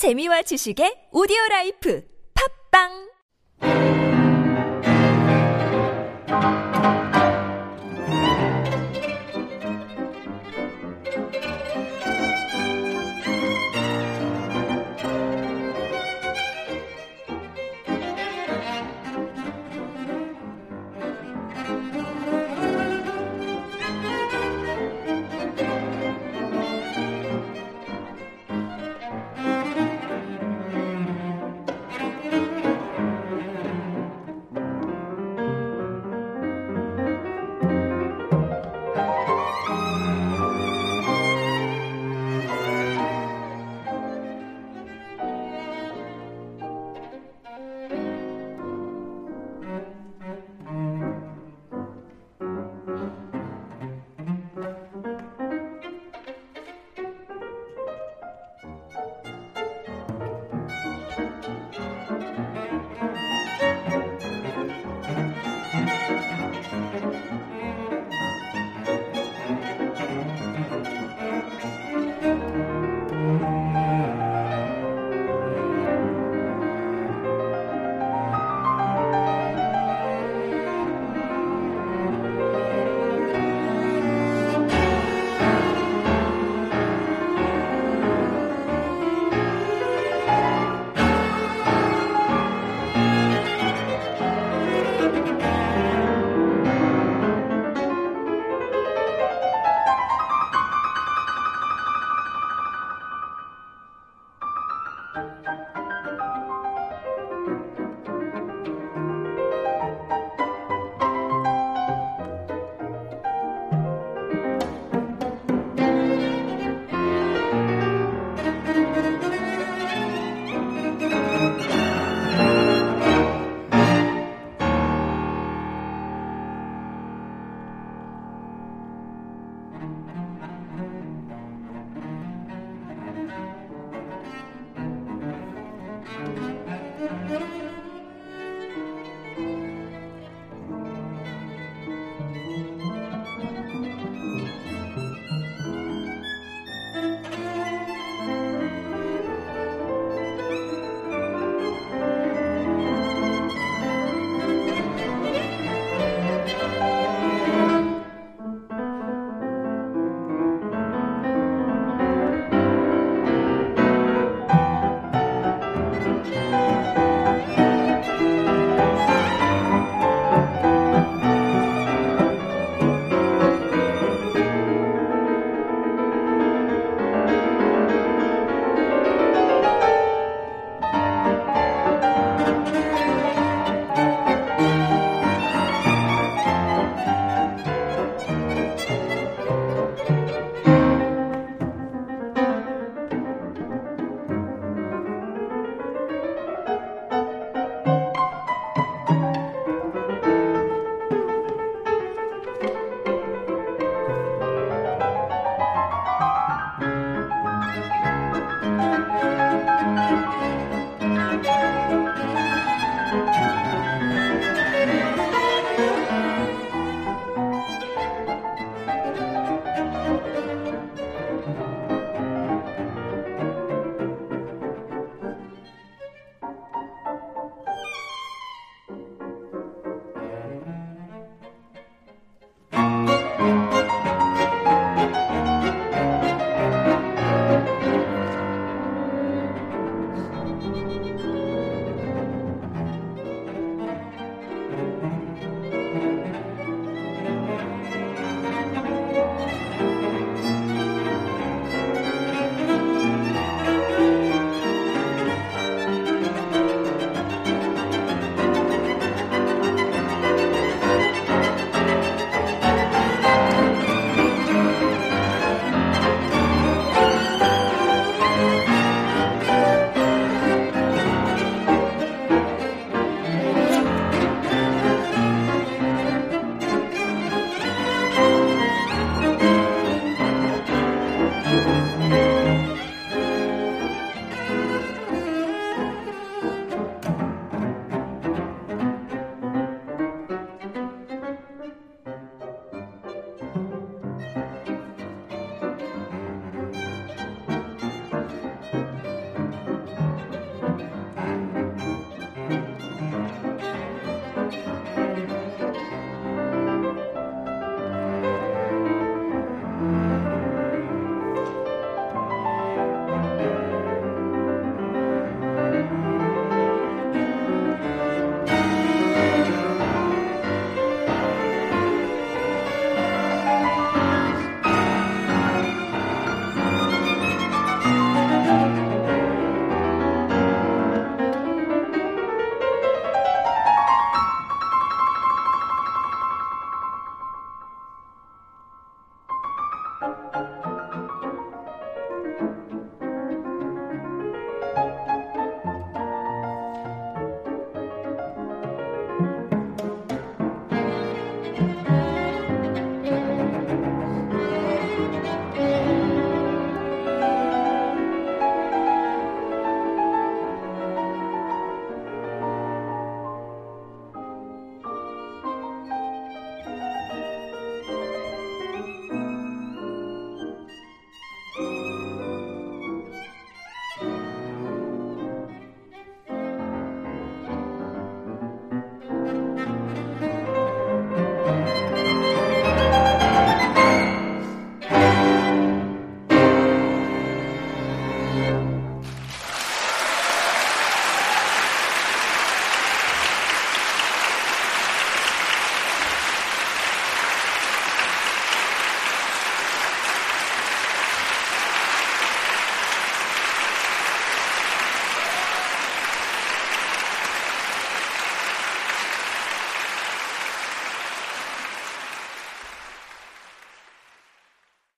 재미와 지식의 오디오 라이프. 팝빵